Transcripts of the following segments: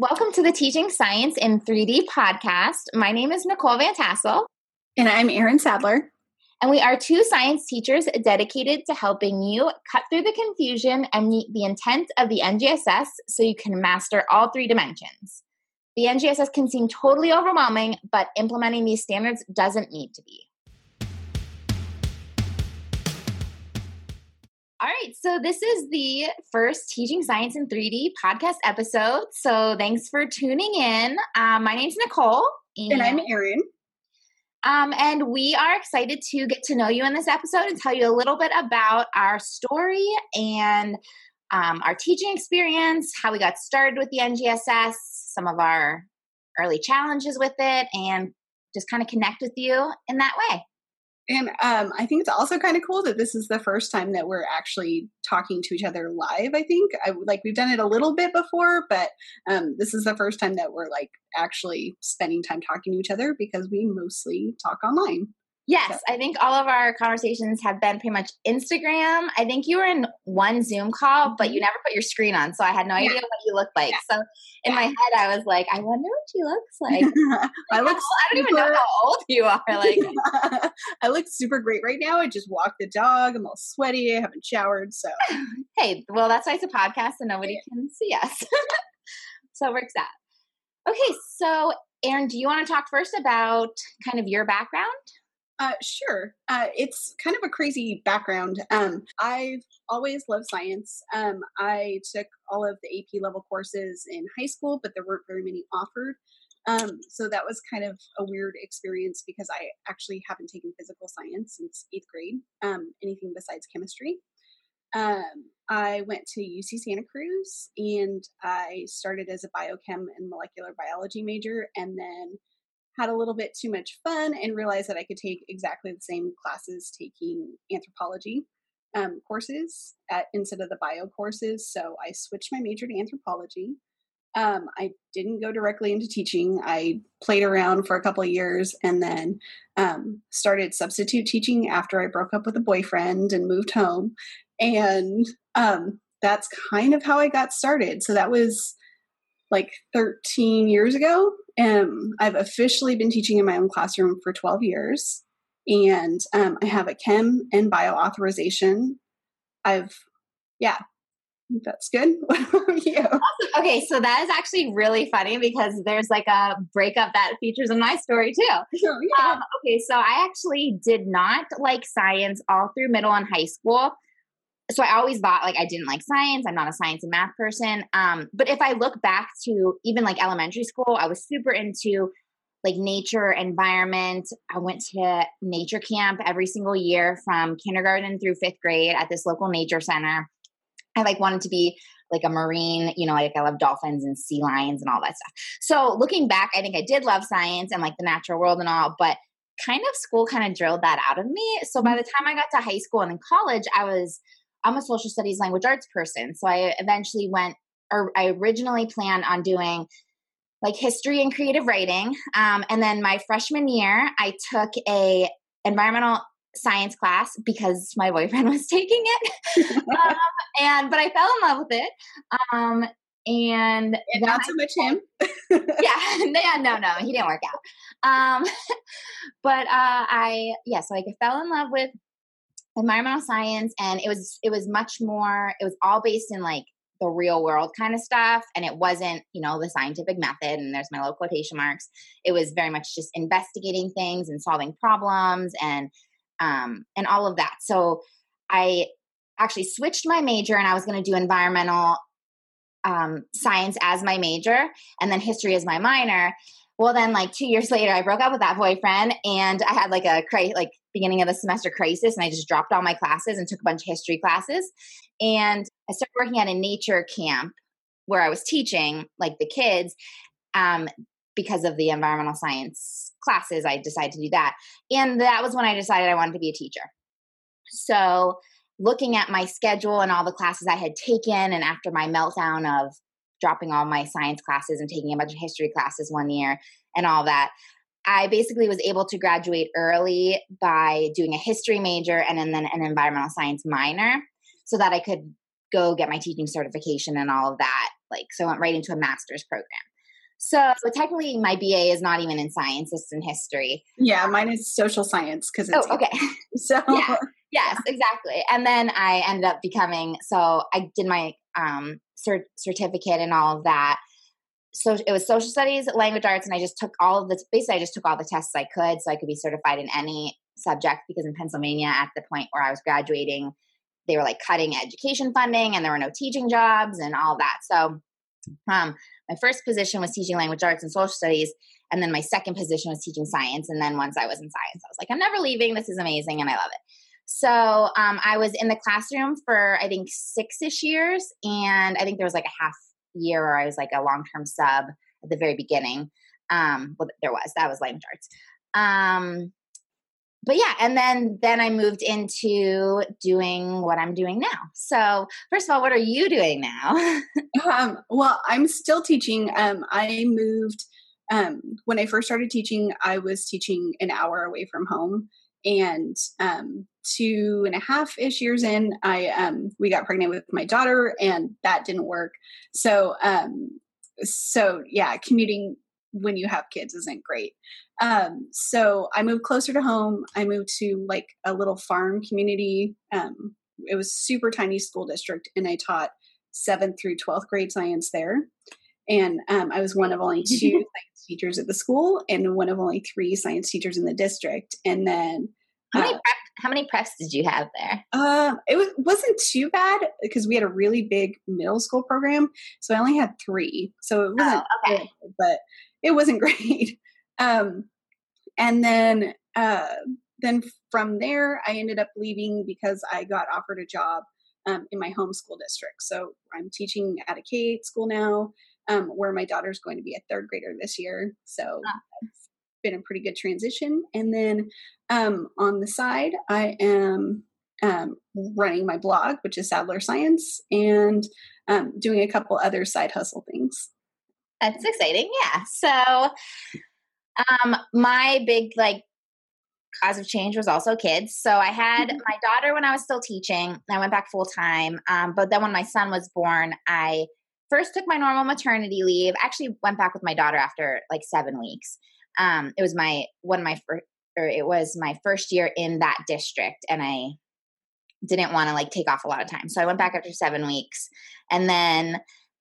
Welcome to the Teaching Science in 3D podcast. My name is Nicole Van Tassel. And I'm Erin Sadler. And we are two science teachers dedicated to helping you cut through the confusion and meet the intent of the NGSS so you can master all three dimensions. The NGSS can seem totally overwhelming, but implementing these standards doesn't need to be. All right, so this is the first Teaching Science in 3D podcast episode. So thanks for tuning in. Um, my name's Nicole. And, and I'm Erin. Um, and we are excited to get to know you in this episode and tell you a little bit about our story and um, our teaching experience, how we got started with the NGSS, some of our early challenges with it, and just kind of connect with you in that way. And um, I think it's also kind of cool that this is the first time that we're actually talking to each other live. I think I, like we've done it a little bit before, but um, this is the first time that we're like actually spending time talking to each other because we mostly talk online. Yes, I think all of our conversations have been pretty much Instagram. I think you were in one Zoom call, but you mm-hmm. never put your screen on, so I had no idea yeah. what you looked like. Yeah. So in yeah. my head, I was like, I wonder what she looks like. like I look. I don't even know how old you are. Like, I look super great right now. I just walked the dog. I'm all sweaty. I haven't showered. So hey, well, that's why it's a podcast and nobody can see us. so it works out. Okay, so Erin, do you want to talk first about kind of your background? Uh, sure. Uh, it's kind of a crazy background. Um, I've always loved science. Um, I took all of the AP level courses in high school, but there weren't very many offered. Um, so that was kind of a weird experience because I actually haven't taken physical science since eighth grade, um, anything besides chemistry. Um, I went to UC Santa Cruz and I started as a biochem and molecular biology major and then had a little bit too much fun and realized that I could take exactly the same classes taking anthropology um, courses at, instead of the bio courses. So I switched my major to anthropology. Um, I didn't go directly into teaching. I played around for a couple of years and then um, started substitute teaching after I broke up with a boyfriend and moved home. And um, that's kind of how I got started. So that was like 13 years ago. Um, I've officially been teaching in my own classroom for 12 years, and um, I have a chem and bio authorization. I've, yeah, that's good. Awesome. Okay, so that is actually really funny because there's like a breakup that features in my story too. Oh, yeah. um, okay, so I actually did not like science all through middle and high school so I always thought like I didn't like science. I'm not a science and math person. Um, but if I look back to even like elementary school, I was super into like nature, environment. I went to nature camp every single year from kindergarten through fifth grade at this local nature center. I like wanted to be like a marine, you know, like I love dolphins and sea lions and all that stuff. So looking back, I think I did love science and like the natural world and all, but kind of school kind of drilled that out of me. So by the time I got to high school and in college, I was I'm a social studies language arts person. So I eventually went, or I originally planned on doing like history and creative writing. Um, and then my freshman year, I took a environmental science class because my boyfriend was taking it. um, and but I fell in love with it. Um, and, and not so much him. yeah, yeah, no, no, he didn't work out. Um, but uh, I, yeah, so I fell in love with environmental science and it was it was much more it was all based in like the real world kind of stuff and it wasn't you know the scientific method and there's my little quotation marks. It was very much just investigating things and solving problems and um and all of that. So i actually switched my major and i was going to do environmental um, science as my major and then history as my minor. Well then like two years later i broke up with that boyfriend and i had like a like beginning of the semester crisis and i just dropped all my classes and took a bunch of history classes and i started working at a nature camp where i was teaching like the kids um, because of the environmental science classes i decided to do that and that was when i decided i wanted to be a teacher so looking at my schedule and all the classes i had taken and after my meltdown of dropping all my science classes and taking a bunch of history classes one year and all that. I basically was able to graduate early by doing a history major and then an environmental science minor so that I could go get my teaching certification and all of that. Like, so I went right into a master's program. So, so technically, my BA is not even in science; it's in history. Yeah, mine is social science because oh, okay. So yeah, yes, exactly. And then I ended up becoming. So I did my um, cert- certificate and all of that. So it was social studies, language arts, and I just took all of the basically I just took all the tests I could so I could be certified in any subject because in Pennsylvania at the point where I was graduating, they were like cutting education funding and there were no teaching jobs and all that. So um, my first position was teaching language arts and social studies, and then my second position was teaching science. And then once I was in science, I was like, I'm never leaving. This is amazing, and I love it. So um, I was in the classroom for I think six ish years, and I think there was like a half year where I was like a long term sub at the very beginning. Um, well, there was that was language arts. Um, but yeah, and then then I moved into doing what I'm doing now. So first of all, what are you doing now? um, well, I'm still teaching. Um, I moved um, when I first started teaching. I was teaching an hour away from home, and um, two and a half ish years in, I um, we got pregnant with my daughter, and that didn't work. So, um, so yeah, commuting when you have kids isn't great. Um, so I moved closer to home. I moved to like a little farm community. Um, it was super tiny school district, and I taught seventh through twelfth grade science there. And um, I was one of only two science teachers at the school, and one of only three science teachers in the district. And then how many uh, prep, how many preps did you have there? Um, it was wasn't too bad because we had a really big middle school program, so I only had three, so it wasn't oh, okay. Good, but it wasn't great. Um, and then uh, then from there, I ended up leaving because I got offered a job um, in my home school district. So I'm teaching at a K 8 school now, um, where my daughter's going to be a third grader this year. So oh. it's been a pretty good transition. And then um, on the side, I am um, running my blog, which is Sadler Science, and um, doing a couple other side hustle things. That's exciting. Yeah. So, um, my big like cause of change was also kids. So I had mm-hmm. my daughter when I was still teaching. I went back full time. Um, but then when my son was born, I first took my normal maternity leave. Actually, went back with my daughter after like seven weeks. Um, it was my one of my first, or it was my first year in that district, and I didn't want to like take off a lot of time, so I went back after seven weeks, and then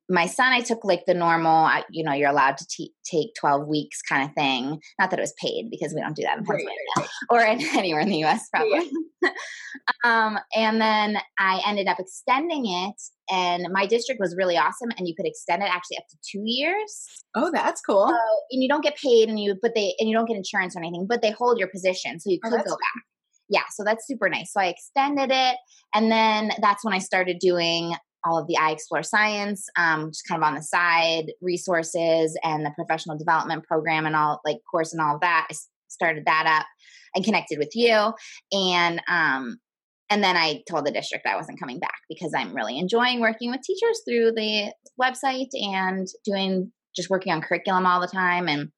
my son, I took like the normal, you know, you're allowed to t- take 12 weeks kind of thing. Not that it was paid because we don't do that in Pennsylvania right, right. or in, anywhere in the US, probably. Yeah. um, and then I ended up extending it, and my district was really awesome. And you could extend it actually up to two years. Oh, that's cool. So, and you don't get paid, and you but they and you don't get insurance or anything, but they hold your position, so you oh, could oh, go back. Yeah, so that's super nice. So I extended it, and then that's when I started doing all of the I Explore Science, um, just kind of on the side, resources and the professional development program and all like course and all of that. I started that up and connected with you. And um, and then I told the district I wasn't coming back because I'm really enjoying working with teachers through the website and doing just working on curriculum all the time. And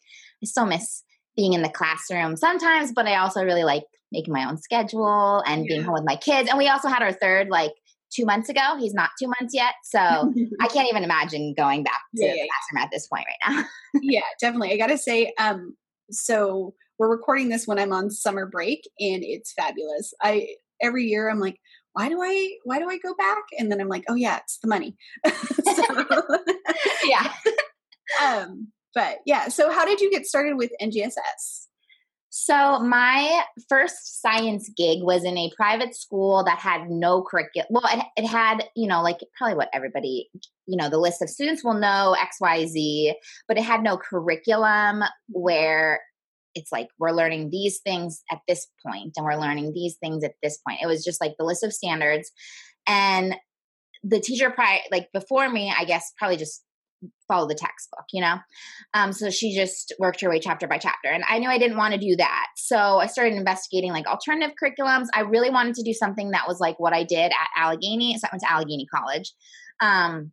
I still miss being in the classroom sometimes, but I also really like making my own schedule and yeah. being home with my kids. And we also had our third like two months ago. He's not two months yet. So I can't even imagine going back to yeah, the classroom at this point right now. yeah, definitely. I got to say, um, so we're recording this when I'm on summer break and it's fabulous. I, every year I'm like, why do I why do I go back? And then I'm like, oh yeah, it's the money. yeah. um, but yeah, so how did you get started with NGSS? So my first science gig was in a private school that had no curriculum. Well, it, it, had, you know, like probably what everybody, you know, the list of students will know X, Y, Z, but it had no curriculum where it's like we're learning these things at this point and we're learning these things at this point. It was just like the list of standards. And the teacher prior like before me, I guess probably just follow the textbook, you know? Um, so she just worked her way chapter by chapter. And I knew I didn't want to do that. So I started investigating like alternative curriculums. I really wanted to do something that was like what I did at Allegheny. So I went to Allegheny College. Um,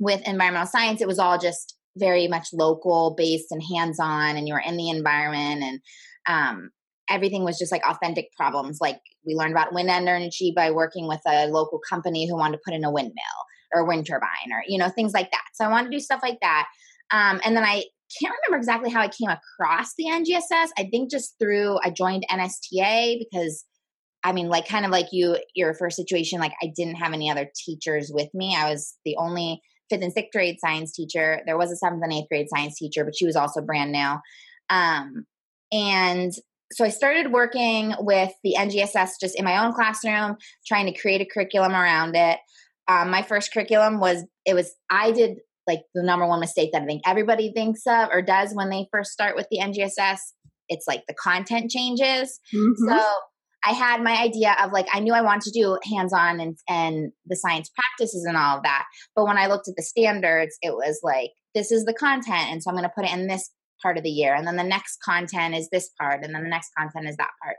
with environmental science, it was all just very much local based and hands on, and you were in the environment. And um, everything was just like authentic problems. Like we learned about wind energy by working with a local company who wanted to put in a windmill or wind turbine or you know things like that. So i want to do stuff like that. Um, and then i can't remember exactly how i came across the ngss i think just through i joined nsta because i mean like kind of like you your first situation like i didn't have any other teachers with me. I was the only fifth and sixth grade science teacher. There was a seventh and eighth grade science teacher but she was also brand new. Um, and so I started working with the NGSS just in my own classroom, trying to create a curriculum around it um, my first curriculum was it was I did like the number one mistake that I think everybody thinks of or does when they first start with the NGSS. It's like the content changes. Mm-hmm. So I had my idea of like I knew I wanted to do hands-on and and the science practices and all of that. But when I looked at the standards, it was like this is the content, and so I'm going to put it in this part of the year, and then the next content is this part, and then the next content is that part,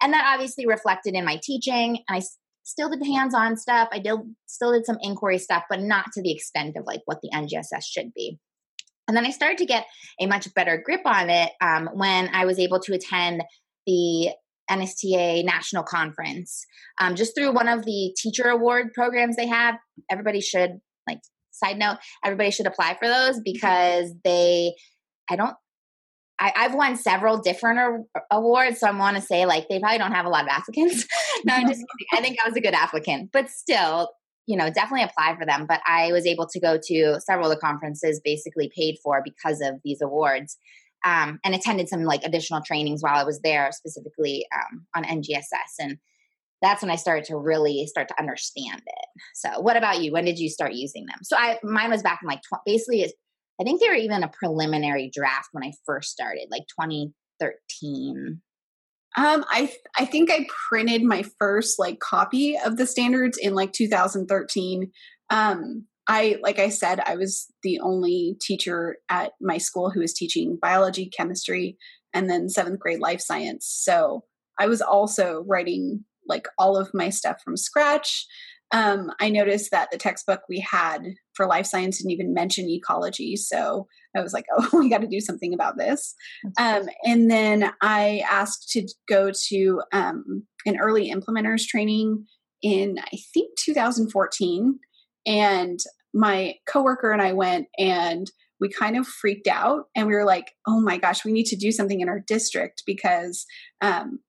and that obviously reflected in my teaching. And I still did hands-on stuff. I did still did some inquiry stuff, but not to the extent of like what the NGSS should be. And then I started to get a much better grip on it um, when I was able to attend the NSTA National Conference um, just through one of the teacher award programs they have. Everybody should like side note, everybody should apply for those because they I don't I, have won several different awards, so I want to say like they probably don't have a lot of applicants. no, I'm just kidding. I think I was a good applicant, but still, you know, definitely apply for them. But I was able to go to several of the conferences, basically paid for because of these awards, um, and attended some like additional trainings while I was there, specifically um, on NGSS, and that's when I started to really start to understand it. So, what about you? When did you start using them? So, I mine was back in like tw- basically I think they were even a preliminary draft when I first started, like 2013. Um, I I think I printed my first like copy of the standards in like 2013. Um, I like I said, I was the only teacher at my school who was teaching biology, chemistry, and then seventh grade life science. So I was also writing like all of my stuff from scratch um, I noticed that the textbook we had for life science didn't even mention ecology. So I was like, oh, we got to do something about this. Um, and then I asked to go to um, an early implementers training in, I think, 2014. And my coworker and I went and we kind of freaked out and we were like, oh my gosh, we need to do something in our district because um,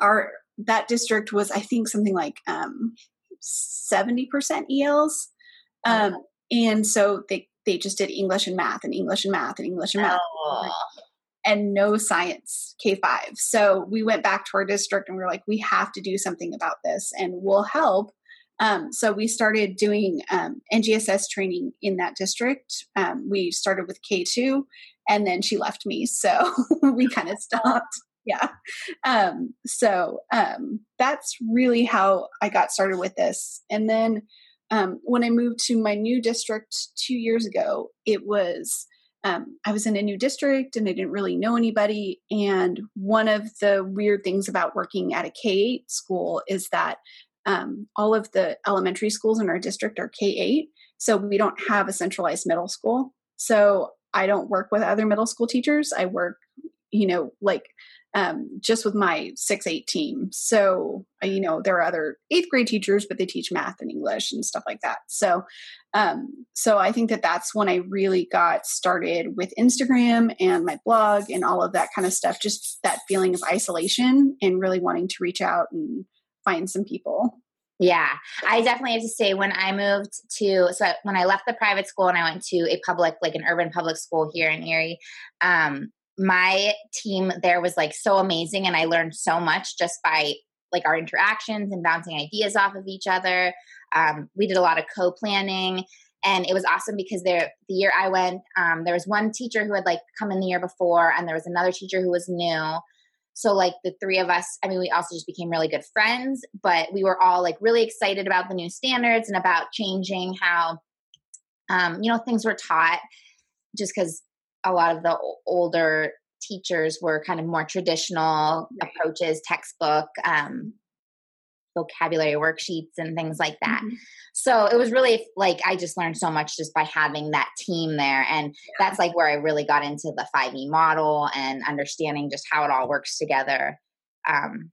our that district was, I think, something like um, 70% ELs. Um, and so they, they just did English and math and English and math and English and math. Oh. And no science K 5. So we went back to our district and we were like, we have to do something about this and we'll help. Um, so we started doing um, NGSS training in that district. Um, we started with K2 and then she left me. So we kind of stopped yeah. Um, so um, that's really how i got started with this. And then um, when i moved to my new district two years ago it was um, i was in a new district and i didn't really know anybody. And one of the weird things about working at a k-8 school is that um, all of the elementary schools in our district are k-8 so we don't have a centralized middle school. So i don't work with other middle school teachers. I work you know like um, just with my 6 8 team. So, uh, you know, there are other eighth grade teachers, but they teach math and English and stuff like that. So, um, so I think that that's when I really got started with Instagram and my blog and all of that kind of stuff. Just that feeling of isolation and really wanting to reach out and find some people. Yeah, I definitely have to say when I moved to so when I left the private school and I went to a public like an urban public school here in Erie, um, my team there was like so amazing and I learned so much just by like our interactions and bouncing ideas off of each other. Um, we did a lot of co-planning and it was awesome because there the year I went, um, there was one teacher who had like come in the year before and there was another teacher who was new so like the three of us, I mean, we also just became really good friends, but we were all like really excited about the new standards and about changing how, um, you know, things were taught. Just because a lot of the older teachers were kind of more traditional right. approaches, textbook, um, vocabulary worksheets and things like that. Mm-hmm. So it was really like I just learned so much just by having that team there. And yeah. that's like where I really got into the 5e model and understanding just how it all works together. Um,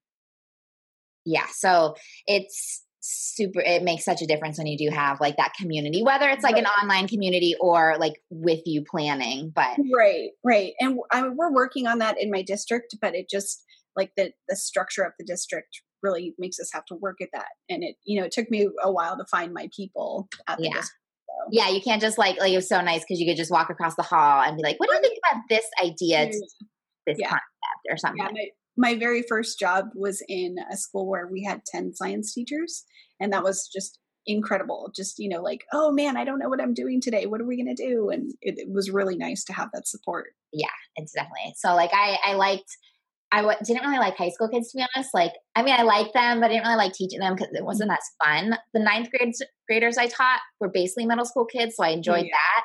yeah, so it's super it makes such a difference when you do have like that community whether it's like right. an online community or like with you planning but right right and I, we're working on that in my district but it just like the the structure of the district really makes us have to work at that. And it, you know, it took me a while to find my people at the yeah. District, so. Yeah, you can't just like, like it was so nice because you could just walk across the hall and be like, what do you think about this idea, this yeah. concept or something? Yeah, my, my very first job was in a school where we had 10 science teachers. And that was just incredible. Just, you know, like, oh man, I don't know what I'm doing today. What are we going to do? And it, it was really nice to have that support. Yeah, it's definitely. So like I, I liked, I w- didn't really like high school kids to be honest. Like, I mean, I liked them, but I didn't really like teaching them because it wasn't mm-hmm. as fun. The ninth grades graders I taught were basically middle school kids, so I enjoyed yeah. that.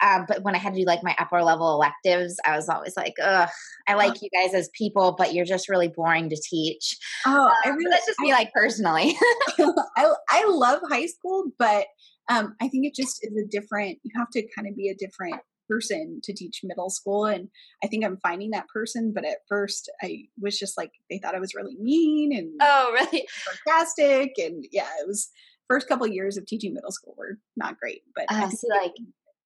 Um, but when I had to do like my upper level electives, I was always like, ugh, I like you guys as people, but you're just really boring to teach. Oh, um, I really, that's just me like personally. I, I love high school, but um, I think it just is a different, you have to kind of be a different person to teach middle school and i think i'm finding that person but at first i was just like they thought i was really mean and oh really sarcastic and yeah it was first couple of years of teaching middle school were not great but uh, see, like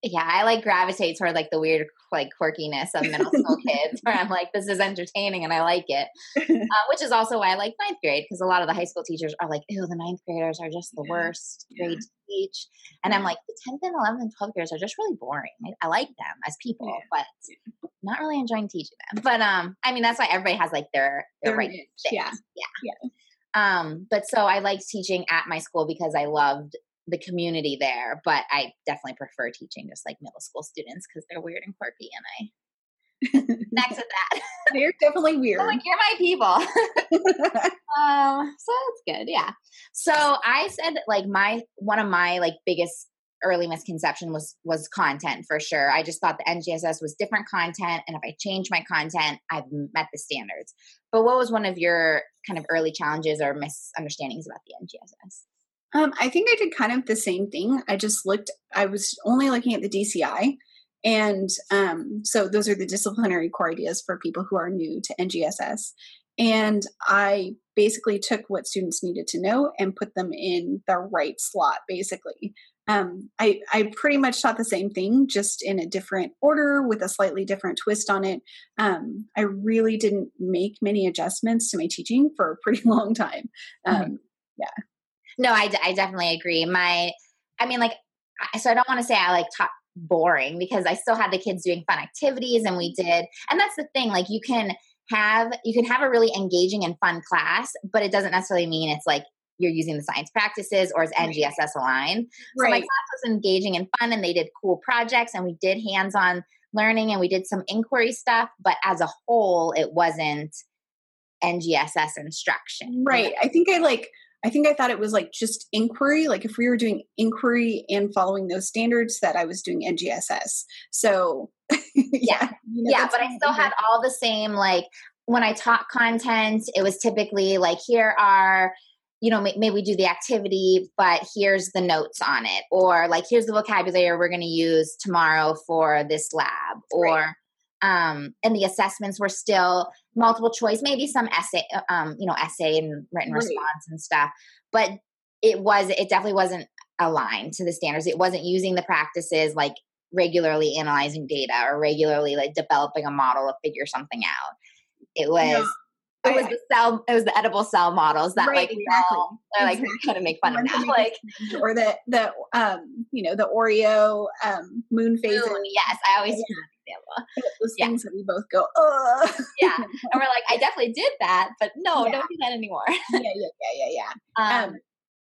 yeah, I like gravitate toward like the weird like quirkiness of middle school kids where I'm like, this is entertaining and I like it. Uh, which is also why I like ninth grade because a lot of the high school teachers are like, ew, the ninth graders are just the yeah. worst yeah. grade to teach. And I'm like, the 10th and 11th and 12th graders are just really boring. I, I like them as people, yeah. but not really enjoying teaching them. But um, I mean, that's why everybody has like their their, their right. Yeah. Yeah. Yeah. Um, but so I liked teaching at my school because I loved the community there, but I definitely prefer teaching just like middle school students because they're weird and quirky, and I next to that. They're definitely weird. I'm like you're my people. um, so that's good. Yeah. So I said like my one of my like biggest early misconception was was content for sure. I just thought the NGSS was different content, and if I change my content, I've met the standards. But what was one of your kind of early challenges or misunderstandings about the NGSS? Um, I think I did kind of the same thing. I just looked, I was only looking at the DCI. And um, so those are the disciplinary core ideas for people who are new to NGSS. And I basically took what students needed to know and put them in the right slot, basically. Um, I, I pretty much taught the same thing, just in a different order with a slightly different twist on it. Um, I really didn't make many adjustments to my teaching for a pretty long time. Mm-hmm. Um, yeah. No, I, I definitely agree. My, I mean, like, so I don't want to say I like taught boring because I still had the kids doing fun activities and we mm-hmm. did, and that's the thing, like, you can have, you can have a really engaging and fun class, but it doesn't necessarily mean it's like you're using the science practices or is NGSS aligned. Right. So my class was engaging and fun and they did cool projects and we did hands on learning and we did some inquiry stuff, but as a whole, it wasn't NGSS instruction. Right. I think I like I think I thought it was like just inquiry, like if we were doing inquiry and following those standards, that I was doing NGSS. So, yeah, yeah, you know, yeah but I still had all the same, like when I taught content, it was typically like, here are, you know, maybe we do the activity, but here's the notes on it, or like, here's the vocabulary we're going to use tomorrow for this lab, or, right. Um, and the assessments were still multiple choice, maybe some essay, uh, um, you know, essay and written right. response and stuff. But it was, it definitely wasn't aligned to the standards. It wasn't using the practices like regularly analyzing data or regularly like developing a model to figure something out. It was it was the cell it was the edible cell models that right, like exactly. all they're like exactly. trying to make fun of now like or the the um you know the oreo um moon phases moon, yes i always yeah. Those yeah. things that we both go oh yeah and we're like i definitely did that but no yeah. don't do that anymore yeah yeah yeah yeah yeah um, um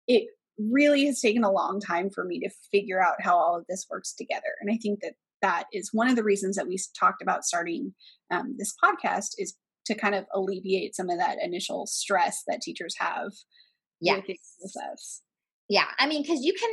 it really has taken a long time for me to figure out how all of this works together and i think that that is one of the reasons that we talked about starting um, this podcast is to kind of alleviate some of that initial stress that teachers have with this process yeah. Yeah. I mean, because you can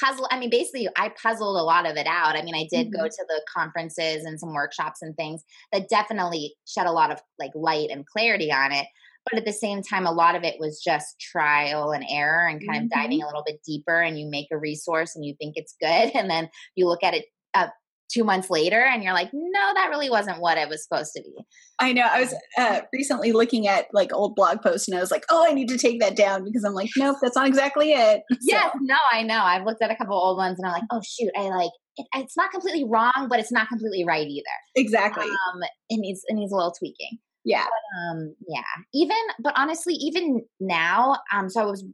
puzzle. I mean, basically, I puzzled a lot of it out. I mean, I did mm-hmm. go to the conferences and some workshops and things that definitely shed a lot of like light and clarity on it. But at the same time, a lot of it was just trial and error and kind mm-hmm. of diving a little bit deeper. And you make a resource and you think it's good. And then you look at it uh, two months later and you're like no that really wasn't what it was supposed to be. I know. I was uh, recently looking at like old blog posts and i was like oh i need to take that down because i'm like nope that's not exactly it. So. yes no i know. I've looked at a couple old ones and i'm like oh shoot i like it, it's not completely wrong but it's not completely right either. Exactly. Um it needs it needs a little tweaking. Yeah. But, um yeah. Even but honestly even now um so i was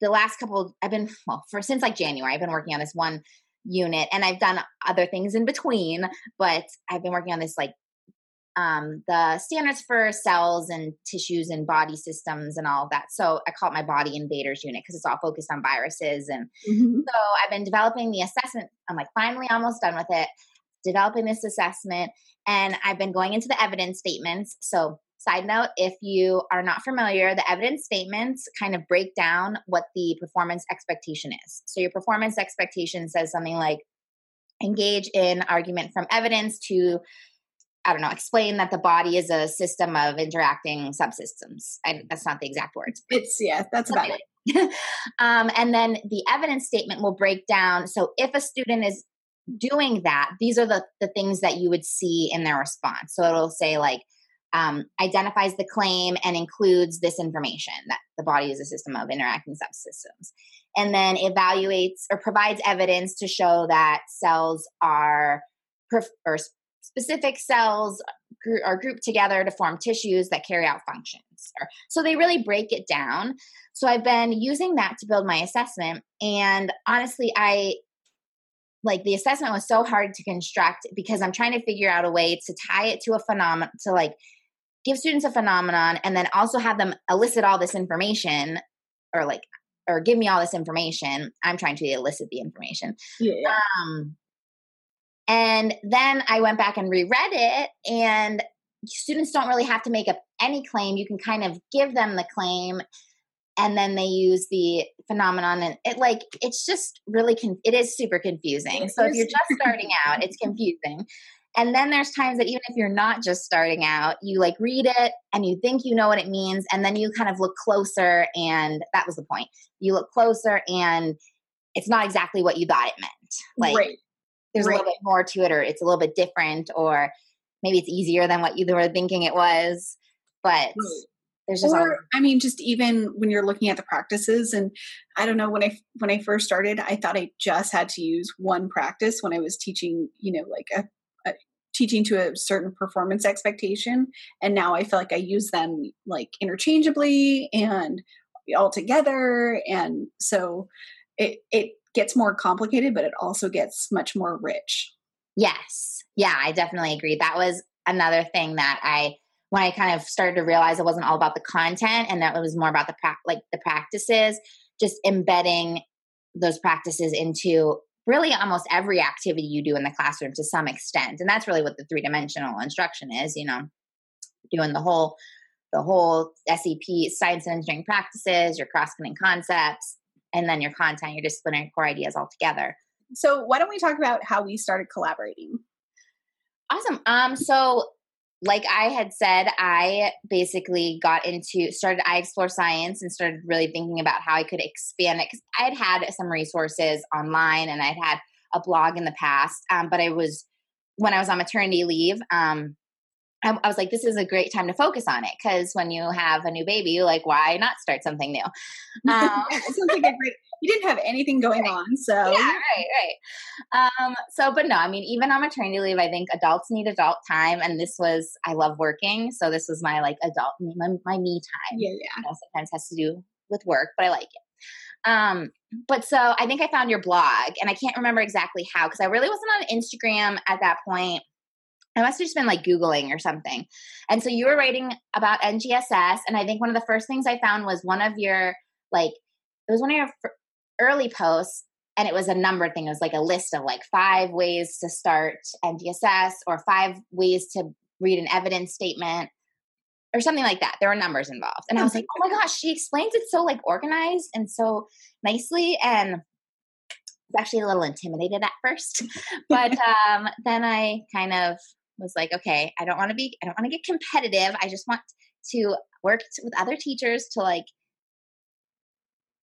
the last couple i've been well for since like january i've been working on this one unit and I've done other things in between, but I've been working on this like um, the standards for cells and tissues and body systems and all of that. So I call it my body invaders unit because it's all focused on viruses. And mm-hmm. so I've been developing the assessment. I'm like finally almost done with it, developing this assessment. And I've been going into the evidence statements. So Side note if you are not familiar, the evidence statements kind of break down what the performance expectation is. So, your performance expectation says something like engage in argument from evidence to I don't know, explain that the body is a system of interacting subsystems. I, that's not the exact words. It's, yeah, that's about it. um, and then the evidence statement will break down. So if a student is doing that, these are the, the things that you would see in their response. So it'll say, like, um, identifies the claim and includes this information that the body is a system of interacting subsystems, and then evaluates or provides evidence to show that cells are or specific cells are grouped together to form tissues that carry out functions. So they really break it down. So I've been using that to build my assessment, and honestly, I like the assessment was so hard to construct because I'm trying to figure out a way to tie it to a phenomenon to like give students a phenomenon and then also have them elicit all this information or like or give me all this information. I'm trying to elicit the information. Yeah, um and then i went back and reread it and students don't really have to make up any claim. You can kind of give them the claim and then they use the phenomenon and it like it's just really con- it is super confusing. So if you're just starting out it's confusing and then there's times that even if you're not just starting out, you like read it and you think you know what it means. And then you kind of look closer. And that was the point. You look closer and it's not exactly what you thought it meant. Like right. there's right. a little bit more to it, or it's a little bit different, or maybe it's easier than what you were thinking it was. But right. there's just or, I mean, just even when you're looking at the practices, and I don't know when I when I first started, I thought I just had to use one practice when I was teaching, you know, like a teaching to a certain performance expectation and now i feel like i use them like interchangeably and all together and so it it gets more complicated but it also gets much more rich. Yes. Yeah i definitely agree. That was another thing that i when i kind of started to realize it wasn't all about the content and that it was more about the pra- like the practices just embedding those practices into really almost every activity you do in the classroom to some extent and that's really what the three dimensional instruction is you know doing the whole the whole sep science and engineering practices your cross-cutting concepts and then your content your disciplinary core ideas all together. So why don't we talk about how we started collaborating? Awesome. Um so like I had said, I basically got into started I explore science and started really thinking about how I could expand it because I had had some resources online and I'd had a blog in the past, um, but I was when I was on maternity leave. Um, I, I was like, this is a great time to focus on it because when you have a new baby, like, why not start something new? Um, like great. You didn't have anything going right. on, so yeah, right, right. Um, so, but no, I mean, even on maternity leave, I think adults need adult time, and this was I love working, so this was my like adult my, my me time. Yeah, yeah. You know, sometimes has to do with work, but I like it. Um, but so I think I found your blog, and I can't remember exactly how because I really wasn't on Instagram at that point. I must have just been like Googling or something. And so you were writing about NGSS. And I think one of the first things I found was one of your, like, it was one of your early posts. And it was a number thing. It was like a list of like five ways to start NGSS or five ways to read an evidence statement or something like that. There were numbers involved. And I was like, oh my gosh, she explains it so like organized and so nicely. And was actually a little intimidated at first. But um, then I kind of was like, okay, I don't want to be, I don't want to get competitive. I just want to work with other teachers to like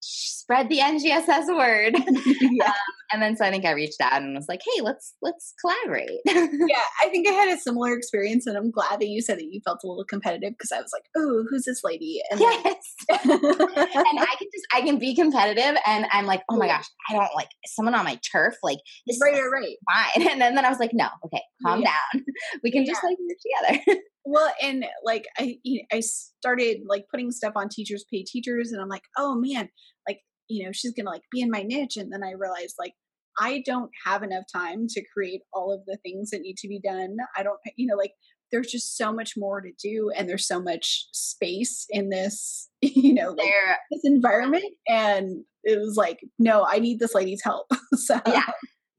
spread the NGSS word. yeah. Um, and then so I think I reached out and was like, "Hey, let's let's collaborate." yeah, I think I had a similar experience, and I'm glad that you said that you felt a little competitive because I was like, "Oh, who's this lady?" And yes, and I can just I can be competitive, and I'm like, "Oh my gosh, I don't like someone on my turf like this." Right, right, right. Fine, and then, then I was like, "No, okay, calm yeah. down. We can yeah. just like work together." Well, and like I I started like putting stuff on teachers pay teachers, and I'm like, "Oh man." Like you know she's gonna like be in my niche and then i realized like i don't have enough time to create all of the things that need to be done i don't you know like there's just so much more to do and there's so much space in this you know like, this environment and it was like no i need this lady's help so yeah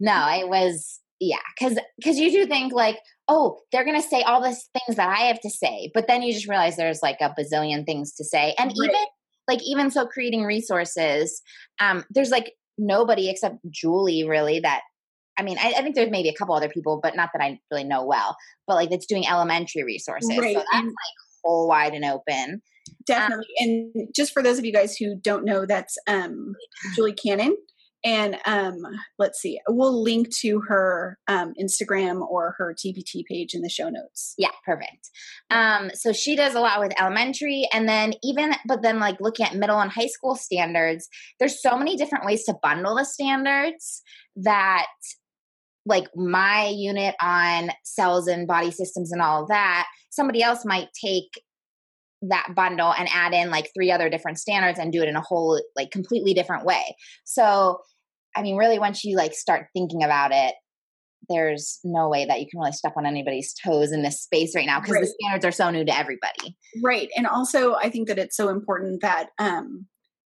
no it was yeah because because you do think like oh they're gonna say all these things that i have to say but then you just realize there's like a bazillion things to say and right. even like even so creating resources um there's like nobody except julie really that i mean I, I, think there's maybe a couple other people but not that i really know well but like that's doing elementary resources right. so that's like whole wide and open definitely um, and just for those of you guys who don't know that's um julie cannon and um, let's see, we'll link to her um, Instagram or her TPT page in the show notes. Yeah, perfect. Um, so she does a lot with elementary, and then even, but then like looking at middle and high school standards, there's so many different ways to bundle the standards that like my unit on cells and body systems and all of that somebody else might take that bundle and add in like three other different standards and do it in a whole like completely different way so I mean, really, once you like start thinking about it, there's no way that you can really step on anybody's toes in this space right now because right. the standards are so new to everybody. Right. And also I think that it's so important that um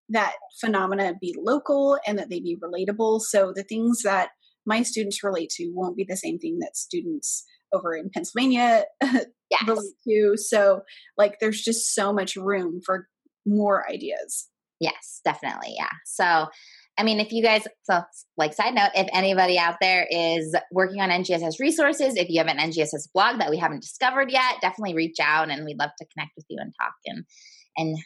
that phenomena be local and that they be relatable. So the things that my students relate to won't be the same thing that students over in Pennsylvania yes. relate to. So like there's just so much room for more ideas. Yes, definitely. Yeah. So I mean, if you guys, so like side note, if anybody out there is working on NGSS resources, if you have an NGSS blog that we haven't discovered yet, definitely reach out and we'd love to connect with you and talk and and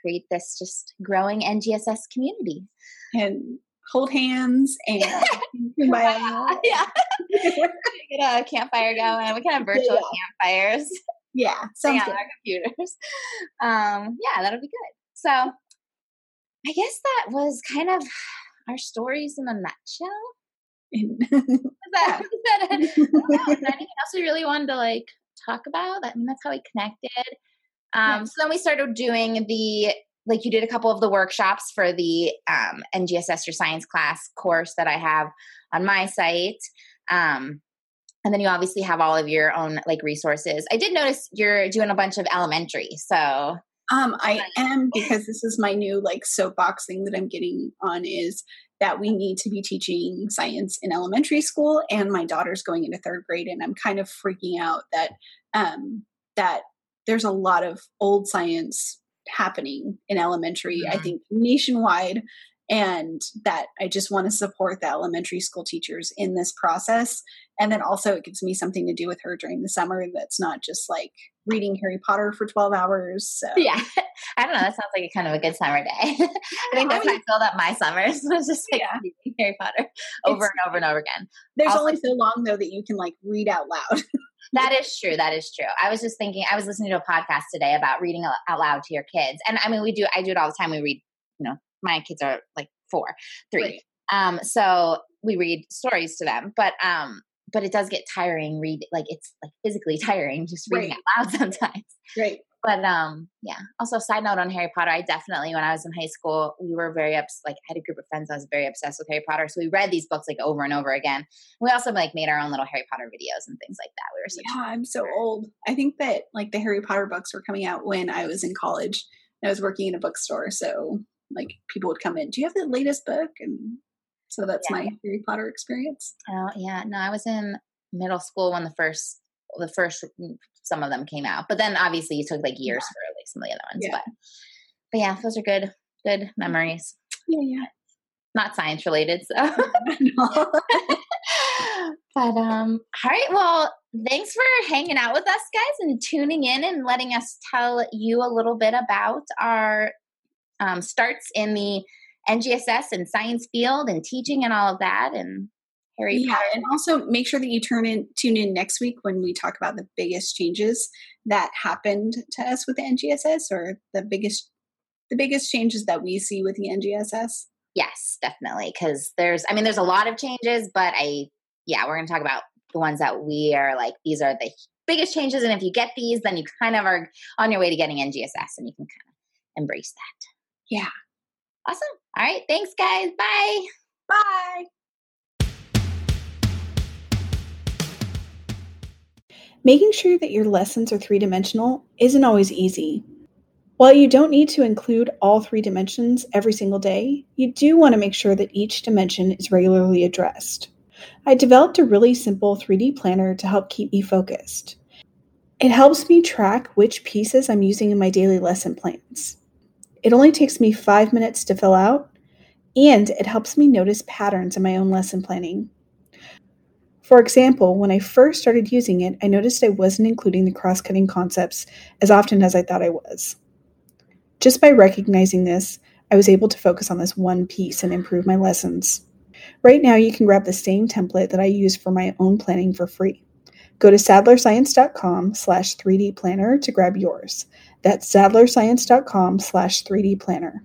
create this just growing NGSS community. And hold hands and yeah, get a campfire going. We can have virtual yeah. campfires. Yeah, sounds on our computers. Um, yeah, that'll be good. So I guess that was kind of our stories in a nutshell. is that, is that a, anything else we really wanted to like talk about? I mean, that's how we connected. Um, So then we started doing the like you did a couple of the workshops for the um, NGSS Your Science class course that I have on my site. Um, and then you obviously have all of your own like resources. I did notice you're doing a bunch of elementary, so um, I am because this is my new like soapbox thing that I'm getting on is that we need to be teaching science in elementary school, and my daughter's going into third grade, and I'm kind of freaking out that um, that there's a lot of old science happening in elementary. Mm-hmm. I think nationwide, and that I just want to support the elementary school teachers in this process. And then also, it gives me something to do with her during the summer that's not just like reading Harry Potter for 12 hours. So. Yeah. I don't know. That sounds like a kind of a good summer day. I think that's how I filled up my summers was just like yeah. Harry Potter over it's, and over and over again. There's also, only so long though that you can like read out loud. that is true. That is true. I was just thinking, I was listening to a podcast today about reading out loud to your kids. And I mean, we do, I do it all the time. We read, you know, my kids are like four, three. Right. Um, so we read stories to them, but, um, but it does get tiring read like it's like physically tiring just reading right. out loud sometimes. Right. But um, yeah. Also, side note on Harry Potter, I definitely when I was in high school, we were very ups. Like, I had a group of friends I was very obsessed with Harry Potter, so we read these books like over and over again. We also like made our own little Harry Potter videos and things like that. We were so yeah, I'm so old. I think that like the Harry Potter books were coming out when I was in college. I was working in a bookstore, so like people would come in. Do you have the latest book? And so that's yeah. my Harry Potter experience. Oh yeah, no, I was in middle school when the first the first mm, some of them came out. But then obviously it took like years yeah. for like some of the other ones. Yeah. But but yeah, those are good good memories. Yeah, yeah. Not science related, so but um all right, well, thanks for hanging out with us guys and tuning in and letting us tell you a little bit about our um, starts in the NGSS and science field and teaching and all of that and Harry yeah, Potter. And also make sure that you turn in tune in next week when we talk about the biggest changes that happened to us with the NGSS or the biggest the biggest changes that we see with the NGSS. Yes, definitely. Cause there's I mean there's a lot of changes, but I yeah, we're gonna talk about the ones that we are like these are the biggest changes. And if you get these, then you kind of are on your way to getting NGSS and you can kind of embrace that. Yeah. Awesome. All right. Thanks, guys. Bye. Bye. Making sure that your lessons are three dimensional isn't always easy. While you don't need to include all three dimensions every single day, you do want to make sure that each dimension is regularly addressed. I developed a really simple 3D planner to help keep me focused. It helps me track which pieces I'm using in my daily lesson plans. It only takes me five minutes to fill out, and it helps me notice patterns in my own lesson planning. For example, when I first started using it, I noticed I wasn't including the cross cutting concepts as often as I thought I was. Just by recognizing this, I was able to focus on this one piece and improve my lessons. Right now, you can grab the same template that I use for my own planning for free. Go to sadlerscience.com slash 3D planner to grab yours. That's sadlerscience.com slash 3D planner.